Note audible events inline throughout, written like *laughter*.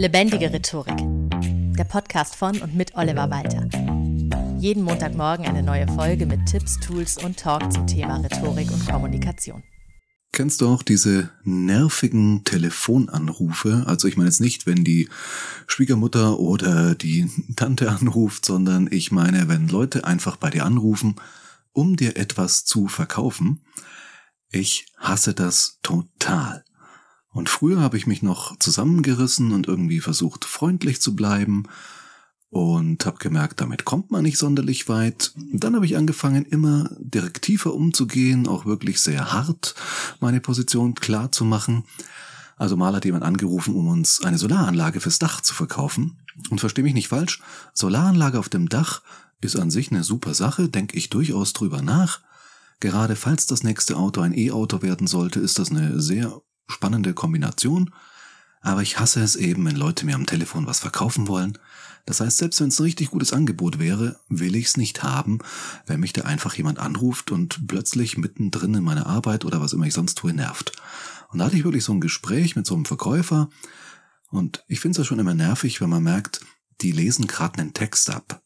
Lebendige Rhetorik. Der Podcast von und mit Oliver Walter. Jeden Montagmorgen eine neue Folge mit Tipps, Tools und Talk zum Thema Rhetorik und Kommunikation. Kennst du auch diese nervigen Telefonanrufe? Also ich meine jetzt nicht, wenn die Schwiegermutter oder die Tante anruft, sondern ich meine, wenn Leute einfach bei dir anrufen, um dir etwas zu verkaufen. Ich hasse das total. Und früher habe ich mich noch zusammengerissen und irgendwie versucht, freundlich zu bleiben und habe gemerkt, damit kommt man nicht sonderlich weit. Dann habe ich angefangen, immer direktiver umzugehen, auch wirklich sehr hart meine Position klar zu machen. Also mal hat jemand angerufen, um uns eine Solaranlage fürs Dach zu verkaufen. Und verstehe mich nicht falsch, Solaranlage auf dem Dach ist an sich eine super Sache, denke ich durchaus drüber nach. Gerade falls das nächste Auto ein E-Auto werden sollte, ist das eine sehr spannende Kombination. Aber ich hasse es eben, wenn Leute mir am Telefon was verkaufen wollen. Das heißt, selbst wenn es ein richtig gutes Angebot wäre, will ich es nicht haben, wenn mich da einfach jemand anruft und plötzlich mittendrin in meiner Arbeit oder was immer ich sonst tue nervt. Und da hatte ich wirklich so ein Gespräch mit so einem Verkäufer und ich finde es ja schon immer nervig, wenn man merkt, die lesen gerade einen Text ab.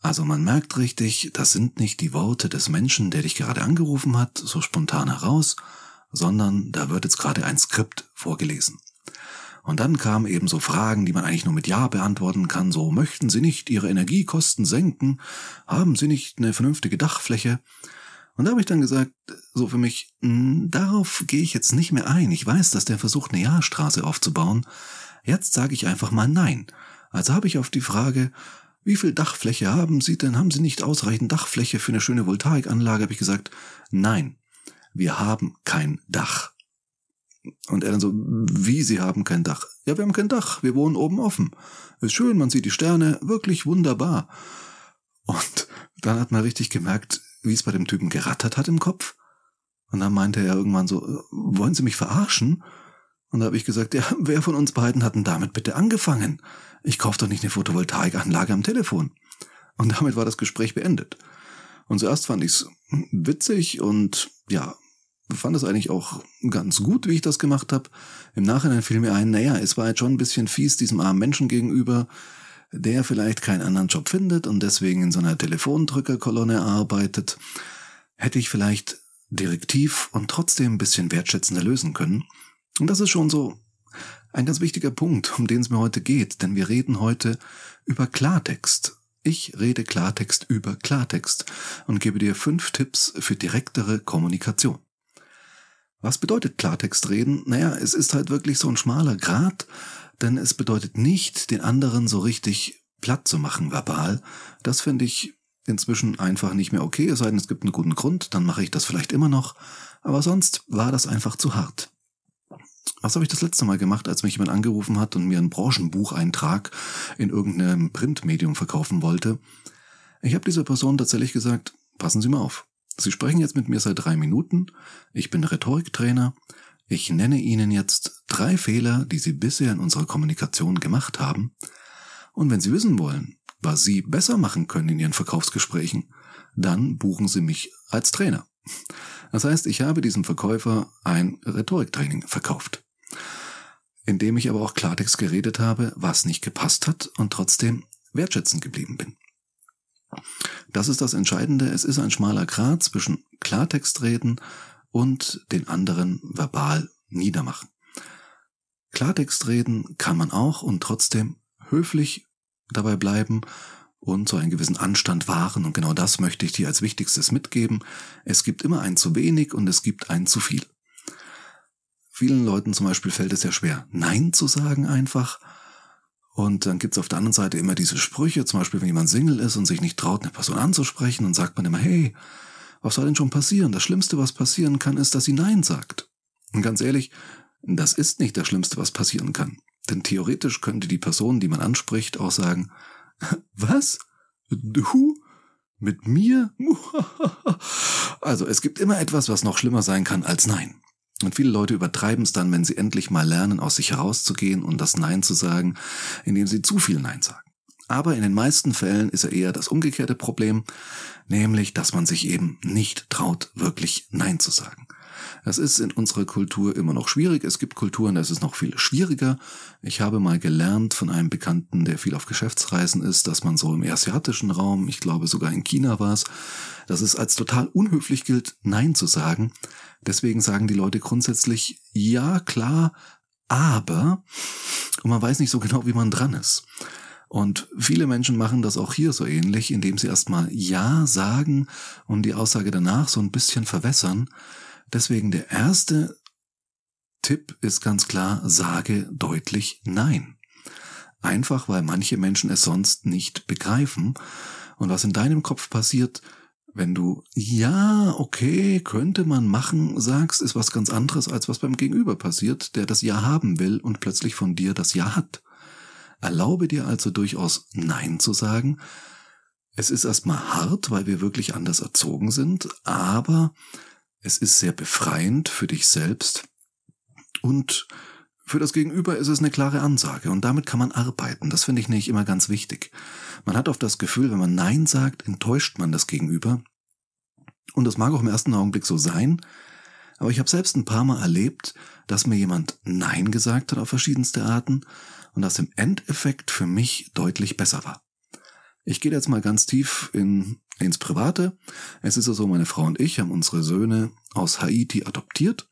Also man merkt richtig, das sind nicht die Worte des Menschen, der dich gerade angerufen hat, so spontan heraus, sondern da wird jetzt gerade ein Skript vorgelesen. Und dann kamen eben so Fragen, die man eigentlich nur mit Ja beantworten kann, so möchten Sie nicht Ihre Energiekosten senken? Haben Sie nicht eine vernünftige Dachfläche? Und da habe ich dann gesagt, so für mich, hm, darauf gehe ich jetzt nicht mehr ein. Ich weiß, dass der versucht, eine Ja-Straße aufzubauen. Jetzt sage ich einfach mal Nein. Also habe ich auf die Frage, wie viel Dachfläche haben Sie denn? Haben Sie nicht ausreichend Dachfläche für eine schöne Voltaikanlage? Habe ich gesagt, nein wir haben kein Dach. Und er dann so, wie, Sie haben kein Dach? Ja, wir haben kein Dach, wir wohnen oben offen. Ist schön, man sieht die Sterne, wirklich wunderbar. Und dann hat man richtig gemerkt, wie es bei dem Typen gerattert hat im Kopf. Und dann meinte er irgendwann so, wollen Sie mich verarschen? Und da habe ich gesagt, ja, wer von uns beiden hat denn damit bitte angefangen? Ich kaufe doch nicht eine Photovoltaikanlage am Telefon. Und damit war das Gespräch beendet. Und zuerst fand ich es witzig und ja, fand es eigentlich auch ganz gut, wie ich das gemacht habe. Im Nachhinein fiel mir ein, naja, es war jetzt schon ein bisschen fies diesem armen Menschen gegenüber, der vielleicht keinen anderen Job findet und deswegen in so einer Telefondrückerkolonne arbeitet. Hätte ich vielleicht direktiv und trotzdem ein bisschen wertschätzender lösen können. Und das ist schon so ein ganz wichtiger Punkt, um den es mir heute geht, denn wir reden heute über Klartext. Ich rede Klartext über Klartext und gebe dir fünf Tipps für direktere Kommunikation. Was bedeutet Klartext reden? Naja, es ist halt wirklich so ein schmaler Grat, denn es bedeutet nicht, den anderen so richtig platt zu machen verbal. Das finde ich inzwischen einfach nicht mehr okay, es sei denn, es gibt einen guten Grund, dann mache ich das vielleicht immer noch, aber sonst war das einfach zu hart. Was habe ich das letzte Mal gemacht, als mich jemand angerufen hat und mir einen Branchenbucheintrag in irgendeinem Printmedium verkaufen wollte? Ich habe dieser Person tatsächlich gesagt, passen Sie mal auf. Sie sprechen jetzt mit mir seit drei Minuten. Ich bin Rhetoriktrainer. Ich nenne Ihnen jetzt drei Fehler, die Sie bisher in unserer Kommunikation gemacht haben. Und wenn Sie wissen wollen, was Sie besser machen können in Ihren Verkaufsgesprächen, dann buchen Sie mich als Trainer. Das heißt, ich habe diesem Verkäufer ein Rhetoriktraining verkauft indem ich aber auch Klartext geredet habe, was nicht gepasst hat und trotzdem wertschätzend geblieben bin. Das ist das Entscheidende. Es ist ein schmaler Grat zwischen Klartextreden und den anderen verbal niedermachen. Klartextreden kann man auch und trotzdem höflich dabei bleiben und so einen gewissen Anstand wahren. Und genau das möchte ich dir als Wichtigstes mitgeben. Es gibt immer ein zu wenig und es gibt ein zu viel. Vielen Leuten zum Beispiel fällt es ja schwer, Nein zu sagen einfach. Und dann gibt's auf der anderen Seite immer diese Sprüche, zum Beispiel wenn jemand Single ist und sich nicht traut, eine Person anzusprechen, dann sagt man immer, hey, was soll denn schon passieren? Das Schlimmste, was passieren kann, ist, dass sie Nein sagt. Und ganz ehrlich, das ist nicht das Schlimmste, was passieren kann. Denn theoretisch könnte die Person, die man anspricht, auch sagen, *laughs* was? Du? Mit mir? *laughs* Also es gibt immer etwas, was noch schlimmer sein kann als Nein. Und viele Leute übertreiben es dann, wenn sie endlich mal lernen, aus sich herauszugehen und das Nein zu sagen, indem sie zu viel Nein sagen. Aber in den meisten Fällen ist er eher das umgekehrte Problem, nämlich, dass man sich eben nicht traut, wirklich Nein zu sagen. Das ist in unserer Kultur immer noch schwierig. Es gibt Kulturen, da ist es noch viel schwieriger. Ich habe mal gelernt von einem Bekannten, der viel auf Geschäftsreisen ist, dass man so im asiatischen Raum, ich glaube sogar in China war es, dass es als total unhöflich gilt, Nein zu sagen. Deswegen sagen die Leute grundsätzlich, ja, klar, aber, und man weiß nicht so genau, wie man dran ist. Und viele Menschen machen das auch hier so ähnlich, indem sie erstmal Ja sagen und die Aussage danach so ein bisschen verwässern. Deswegen der erste Tipp ist ganz klar, sage deutlich Nein. Einfach weil manche Menschen es sonst nicht begreifen. Und was in deinem Kopf passiert, wenn du ja, okay, könnte man machen, sagst, ist was ganz anderes, als was beim Gegenüber passiert, der das Ja haben will und plötzlich von dir das Ja hat. Erlaube dir also durchaus Nein zu sagen. Es ist erstmal hart, weil wir wirklich anders erzogen sind, aber es ist sehr befreiend für dich selbst und für das Gegenüber ist es eine klare Ansage und damit kann man arbeiten. Das finde ich nicht immer ganz wichtig. Man hat oft das Gefühl, wenn man Nein sagt, enttäuscht man das Gegenüber. Und das mag auch im ersten Augenblick so sein, aber ich habe selbst ein paar Mal erlebt, dass mir jemand Nein gesagt hat auf verschiedenste Arten und das im Endeffekt für mich deutlich besser war. Ich gehe jetzt mal ganz tief in, ins Private. Es ist also, meine Frau und ich haben unsere Söhne aus Haiti adoptiert.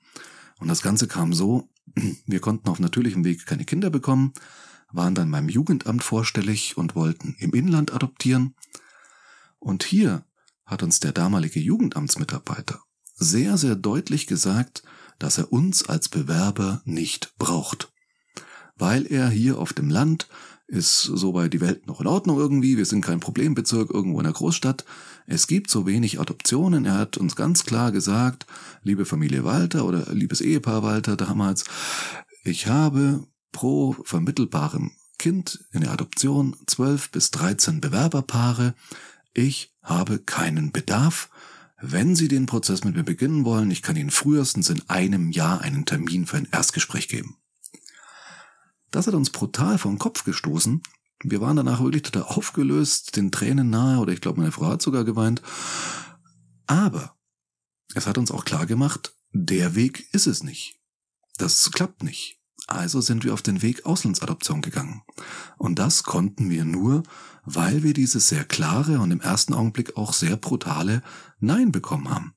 Und das Ganze kam so, *clears throat* wir konnten auf natürlichem Weg keine Kinder bekommen, waren dann beim Jugendamt vorstellig und wollten im Inland adoptieren. Und hier hat uns der damalige Jugendamtsmitarbeiter sehr, sehr deutlich gesagt, dass er uns als Bewerber nicht braucht weil er hier auf dem Land ist soweit die Welt noch in Ordnung irgendwie. Wir sind kein Problembezirk irgendwo in der Großstadt. Es gibt so wenig Adoptionen. Er hat uns ganz klar gesagt, liebe Familie Walter oder liebes Ehepaar Walter damals, ich habe pro vermittelbarem Kind in der Adoption 12 bis 13 Bewerberpaare. Ich habe keinen Bedarf. Wenn Sie den Prozess mit mir beginnen wollen, ich kann Ihnen frühestens in einem Jahr einen Termin für ein Erstgespräch geben. Das hat uns brutal vom Kopf gestoßen. Wir waren danach wirklich total aufgelöst, den Tränen nahe, oder ich glaube, meine Frau hat sogar geweint. Aber es hat uns auch klar gemacht, der Weg ist es nicht. Das klappt nicht. Also sind wir auf den Weg Auslandsadoption gegangen. Und das konnten wir nur, weil wir dieses sehr klare und im ersten Augenblick auch sehr brutale Nein bekommen haben.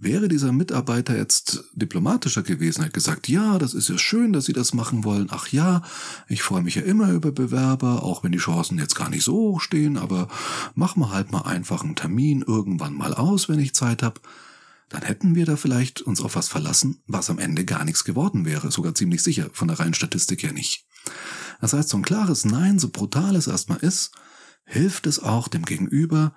Wäre dieser Mitarbeiter jetzt diplomatischer gewesen, hätte gesagt, ja, das ist ja schön, dass Sie das machen wollen. Ach ja, ich freue mich ja immer über Bewerber, auch wenn die Chancen jetzt gar nicht so hoch stehen, aber machen wir halt mal einfach einen Termin irgendwann mal aus, wenn ich Zeit habe. Dann hätten wir da vielleicht uns auf was verlassen, was am Ende gar nichts geworden wäre, sogar ziemlich sicher, von der reinen Statistik her nicht. Das heißt, so ein klares Nein, so brutal es erstmal ist, hilft es auch dem Gegenüber,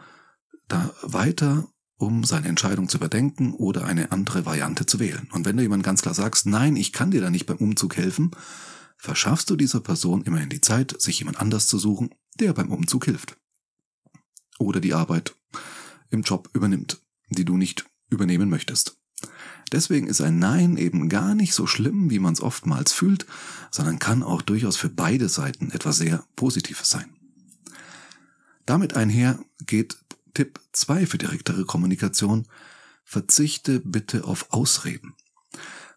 da weiter um seine Entscheidung zu überdenken oder eine andere Variante zu wählen. Und wenn du jemand ganz klar sagst, nein, ich kann dir da nicht beim Umzug helfen, verschaffst du dieser Person immerhin die Zeit, sich jemand anders zu suchen, der beim Umzug hilft. Oder die Arbeit im Job übernimmt, die du nicht übernehmen möchtest. Deswegen ist ein Nein eben gar nicht so schlimm, wie man es oftmals fühlt, sondern kann auch durchaus für beide Seiten etwas sehr Positives sein. Damit einher geht Tipp 2 für direktere Kommunikation. Verzichte bitte auf Ausreden.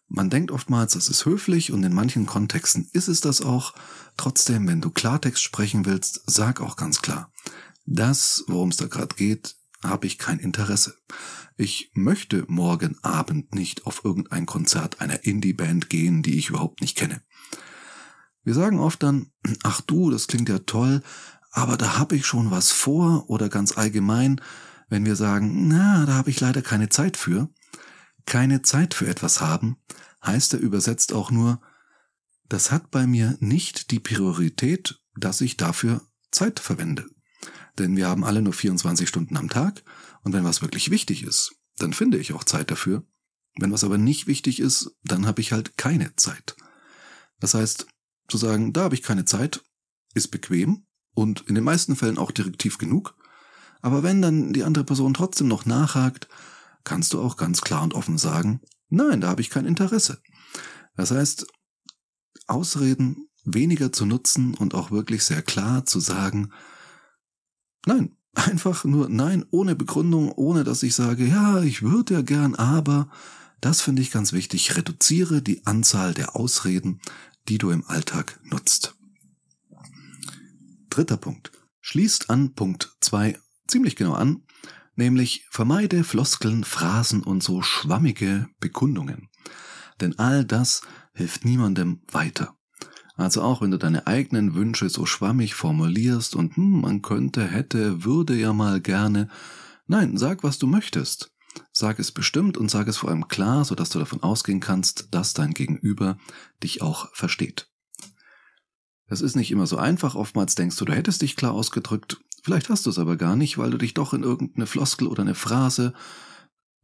Man denkt oftmals, das ist höflich und in manchen Kontexten ist es das auch. Trotzdem, wenn du Klartext sprechen willst, sag auch ganz klar, das, worum es da gerade geht, habe ich kein Interesse. Ich möchte morgen Abend nicht auf irgendein Konzert einer Indie-Band gehen, die ich überhaupt nicht kenne. Wir sagen oft dann, ach du, das klingt ja toll, aber da habe ich schon was vor oder ganz allgemein, wenn wir sagen, na, da habe ich leider keine Zeit für. Keine Zeit für etwas haben, heißt er übersetzt auch nur, das hat bei mir nicht die Priorität, dass ich dafür Zeit verwende. Denn wir haben alle nur 24 Stunden am Tag und wenn was wirklich wichtig ist, dann finde ich auch Zeit dafür. Wenn was aber nicht wichtig ist, dann habe ich halt keine Zeit. Das heißt, zu sagen, da habe ich keine Zeit, ist bequem, und in den meisten Fällen auch direktiv genug. Aber wenn dann die andere Person trotzdem noch nachhakt, kannst du auch ganz klar und offen sagen, nein, da habe ich kein Interesse. Das heißt, Ausreden weniger zu nutzen und auch wirklich sehr klar zu sagen, nein, *laughs* einfach nur nein, ohne Begründung, ohne dass ich sage, ja, ich würde ja gern, aber Das finde ich ganz wichtig. Reduziere die Anzahl der Ausreden, die du im Alltag nutzt. Dritter Punkt. Schließt an Punkt zwei ziemlich genau an, nämlich vermeide Floskeln, Phrasen und so schwammige Bekundungen. Denn all das hilft niemandem weiter. Also auch wenn du deine eigenen Wünsche so schwammig formulierst und hm, man könnte, hätte, würde ja mal gerne. Nein, sag, was du möchtest. Sag es bestimmt und sag es vor allem klar, sodass du davon ausgehen kannst, dass dein Gegenüber dich auch versteht. Das ist nicht immer so einfach. Oftmals denkst du, du hättest dich klar ausgedrückt. Vielleicht hast du es aber gar nicht, weil du dich doch in irgendeine Floskel oder eine Phrase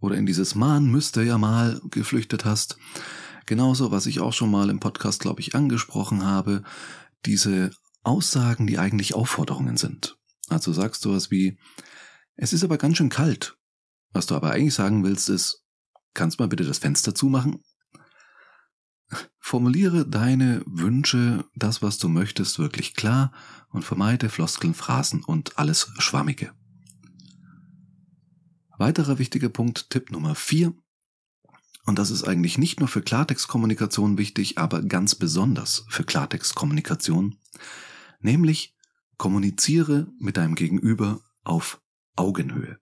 oder in dieses Mahn müsste ja mal geflüchtet hast. Genauso, was ich auch schon mal im Podcast, glaube ich, angesprochen habe, diese Aussagen, die eigentlich Aufforderungen sind. Also sagst du was wie, es ist aber ganz schön kalt. Was du aber eigentlich sagen willst, ist, kannst mal bitte das Fenster zumachen? Formuliere deine Wünsche, das, was du möchtest, wirklich klar und vermeide Floskeln, Phrasen und alles Schwammige. Weiterer wichtiger Punkt, Tipp Nummer vier und das ist eigentlich nicht nur für Klartextkommunikation wichtig, aber ganz besonders für Klartextkommunikation, nämlich kommuniziere mit deinem Gegenüber auf Augenhöhe.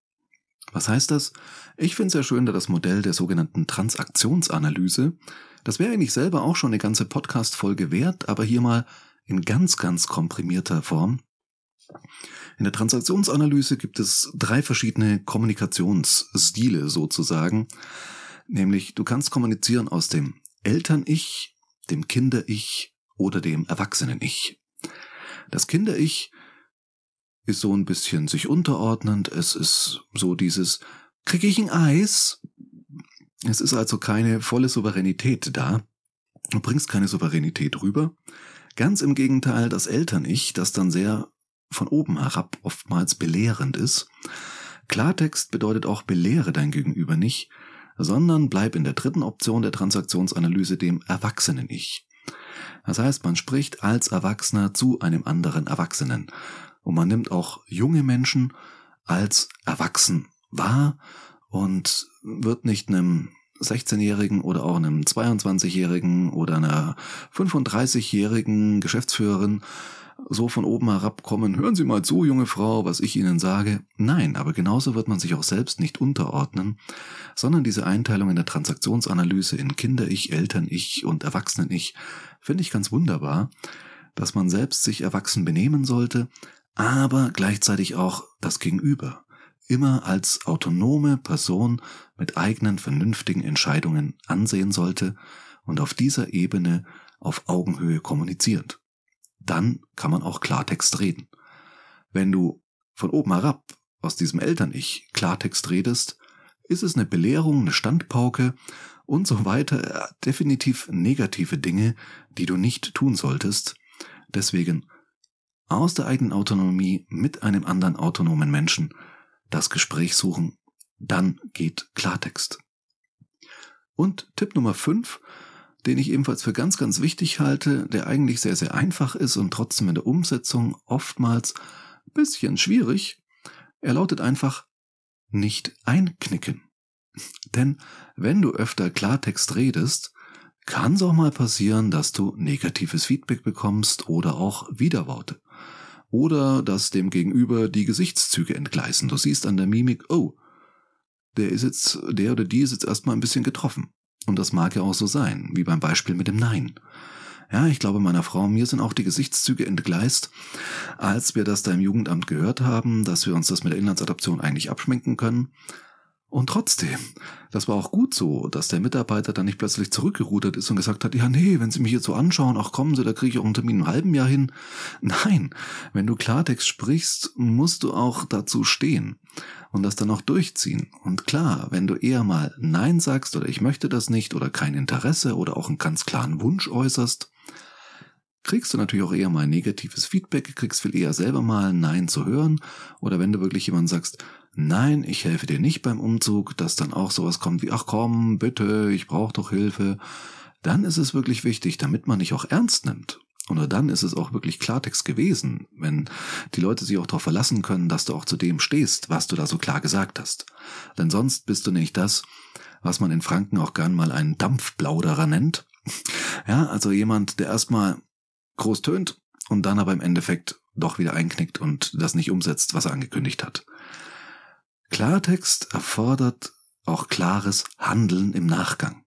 Was heißt das? Ich finde es sehr schön, da das Modell der sogenannten Transaktionsanalyse, das wäre eigentlich selber auch schon eine ganze Podcast-Folge wert, aber hier mal in ganz, ganz komprimierter Form. In der Transaktionsanalyse gibt es drei verschiedene Kommunikationsstile sozusagen. Nämlich, du kannst kommunizieren aus dem Eltern-Ich, dem Kinder-Ich oder dem Erwachsenen-Ich. Das Kinder-Ich ist so ein bisschen sich unterordnend. Es ist so dieses, kriege ich ein Eis? Es ist also keine volle Souveränität da. Du bringst keine Souveränität rüber. Ganz im Gegenteil, das Eltern-Ich, das dann sehr von oben herab oftmals belehrend ist. Klartext bedeutet auch belehre dein Gegenüber nicht, sondern bleib in der dritten Option der Transaktionsanalyse dem Erwachsenen-Ich. Das heißt, man spricht als Erwachsener zu einem anderen Erwachsenen. Und man nimmt auch junge Menschen als erwachsen wahr und wird nicht einem 16-Jährigen oder auch einem 22-Jährigen oder einer 35-Jährigen Geschäftsführerin so von oben herabkommen, hören Sie mal zu, junge Frau, was ich Ihnen sage. Nein, aber genauso wird man sich auch selbst nicht unterordnen, sondern diese Einteilung in der Transaktionsanalyse in Kinder-Ich, Eltern-Ich und Erwachsenen-Ich finde ich ganz wunderbar, dass man selbst sich erwachsen benehmen sollte, aber gleichzeitig auch das Gegenüber immer als autonome Person mit eigenen vernünftigen Entscheidungen ansehen sollte und auf dieser Ebene auf Augenhöhe kommuniziert dann kann man auch Klartext reden. Wenn du von oben herab aus diesem Eltern-Ich Klartext redest, ist es eine Belehrung, eine Standpauke und so weiter, definitiv negative Dinge, die du nicht tun solltest. Deswegen aus der eigenen Autonomie mit einem anderen autonomen Menschen das Gespräch suchen, dann geht Klartext. Und Tipp Nummer 5, den ich ebenfalls für ganz, ganz wichtig halte, der eigentlich sehr, sehr einfach ist und trotzdem in der Umsetzung oftmals ein bisschen schwierig. Er lautet einfach nicht einknicken. *laughs* Denn wenn du öfter Klartext redest, kann es auch mal passieren, dass du negatives Feedback bekommst oder auch Widerworte. Oder dass dem Gegenüber die Gesichtszüge entgleisen. Du siehst an der Mimik, oh, der ist jetzt, der oder die ist jetzt erstmal ein bisschen getroffen. Und das mag ja auch so sein, wie beim Beispiel mit dem Nein. Ja, ich glaube, meiner Frau und mir sind auch die Gesichtszüge entgleist, als wir das da im Jugendamt gehört haben, dass wir uns das mit der Inlandsadoption eigentlich abschminken können. Und trotzdem, das war auch gut so, dass der Mitarbeiter dann nicht plötzlich zurückgerudert ist und gesagt hat, ja nee, wenn Sie mich jetzt so anschauen, ach kommen Sie, da kriege ich auch einen Termin im halben Jahr hin. *laughs* Nein, wenn du Klartext sprichst, musst du auch dazu stehen und das dann auch durchziehen. Und klar, wenn du eher mal Nein sagst oder ich möchte das nicht oder kein Interesse oder auch einen ganz klaren Wunsch äußerst, kriegst du natürlich auch eher mal negatives Feedback, kriegst viel eher selber mal Nein zu hören. Oder wenn du wirklich jemand sagst, nein, ich helfe dir nicht beim Umzug, dass dann auch sowas kommt wie, ach komm, bitte, ich brauche doch Hilfe, dann ist es wirklich wichtig, damit man dich auch ernst nimmt. Und dann ist es auch wirklich Klartext gewesen, wenn die Leute sich auch darauf verlassen können, dass du auch zu dem stehst, was du da so klar gesagt hast. Denn sonst bist du nicht das, was man in Franken auch gern mal einen Dampfplauderer nennt. Ja, also jemand, der erstmal groß tönt und dann aber im Endeffekt doch wieder einknickt und das nicht umsetzt, was er angekündigt hat. Klartext erfordert auch klares Handeln im Nachgang.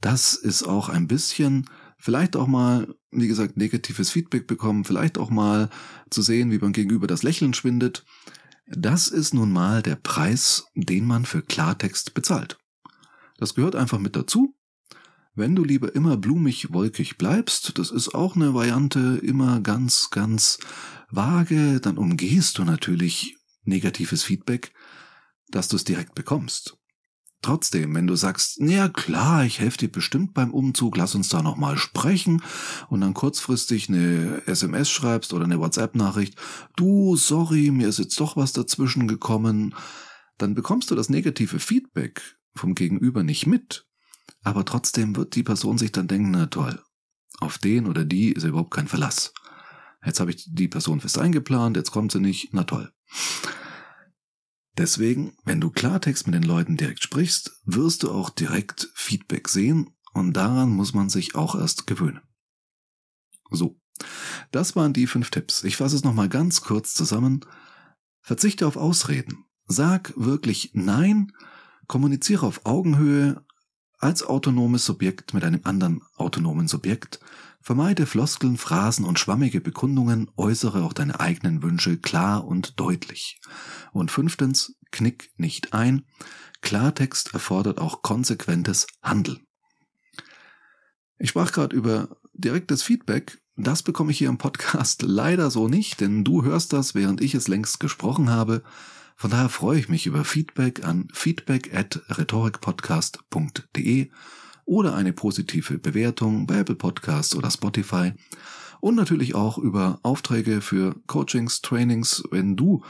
Das ist auch ein bisschen, vielleicht auch mal, wie gesagt, negatives Feedback bekommen, vielleicht auch mal zu sehen, wie man gegenüber das Lächeln schwindet. Das ist nun mal der Preis, den man für Klartext bezahlt. Das gehört einfach mit dazu. Wenn du lieber immer blumig wolkig bleibst, das ist auch eine Variante, immer ganz, ganz vage, dann umgehst du natürlich negatives Feedback, dass du es direkt bekommst. Trotzdem, wenn du sagst, ja klar, ich helfe dir bestimmt beim Umzug, lass uns da nochmal sprechen und dann kurzfristig eine SMS schreibst oder eine WhatsApp-Nachricht, du, sorry, mir ist jetzt doch was dazwischen gekommen, dann bekommst du das negative Feedback vom Gegenüber nicht mit. Aber trotzdem wird die Person sich dann denken, na toll, auf den oder die ist überhaupt kein Verlass. Jetzt habe ich die Person fest eingeplant, jetzt kommt sie nicht, na toll. Deswegen, wenn du Klartext mit den Leuten direkt sprichst, wirst du auch direkt Feedback sehen und daran muss man sich auch erst gewöhnen. So, das waren die fünf Tipps. Ich fasse es nochmal ganz kurz zusammen. Verzichte auf Ausreden. Sag wirklich Nein, kommuniziere auf Augenhöhe als autonomes Subjekt mit einem anderen autonomen Subjekt Vermeide Floskeln, Phrasen und schwammige Bekundungen, äußere auch deine eigenen Wünsche klar und deutlich. Und fünftens, knick nicht ein. Klartext erfordert auch konsequentes Handeln. Ich sprach gerade über direktes Feedback. Das bekomme ich hier im Podcast *laughs* leider so nicht, denn du hörst das, während ich es längst gesprochen habe. Von daher freue ich mich über Feedback an feedback at rhetorikpodcast.de oder eine positive Bewertung bei Apple Podcasts oder Spotify. Und natürlich auch über Aufträge für Coachings, Trainings, wenn du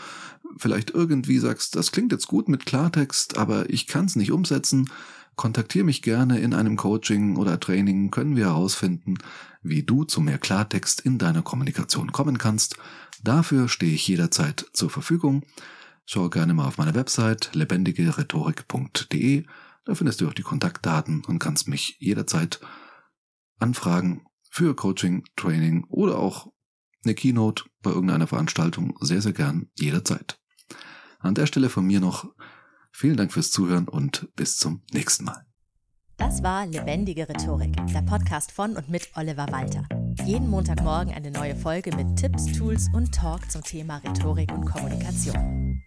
vielleicht irgendwie sagst, das klingt jetzt gut mit Klartext, aber ich kann es nicht umsetzen, kontaktiere mich gerne in einem Coaching oder Training, können wir herausfinden, wie du zu mehr Klartext in deiner Kommunikation kommen kannst. Dafür stehe ich jederzeit zur Verfügung. Schau gerne mal auf meine Website lebendigerhetorik.de da findest du auch die Kontaktdaten und kannst mich jederzeit anfragen für Coaching, Training oder auch eine Keynote bei irgendeiner Veranstaltung sehr, sehr gern jederzeit. An der Stelle von mir noch vielen Dank fürs Zuhören und bis zum nächsten Mal. Das war Lebendige Rhetorik, der Podcast von und mit Oliver Walter. Jeden Montagmorgen eine neue Folge mit Tipps, Tools und Talk zum Thema Rhetorik und Kommunikation.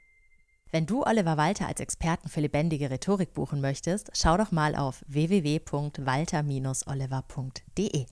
Wenn du Oliver Walter als Experten für lebendige Rhetorik buchen möchtest, schau doch mal auf www.walter-oliver.de.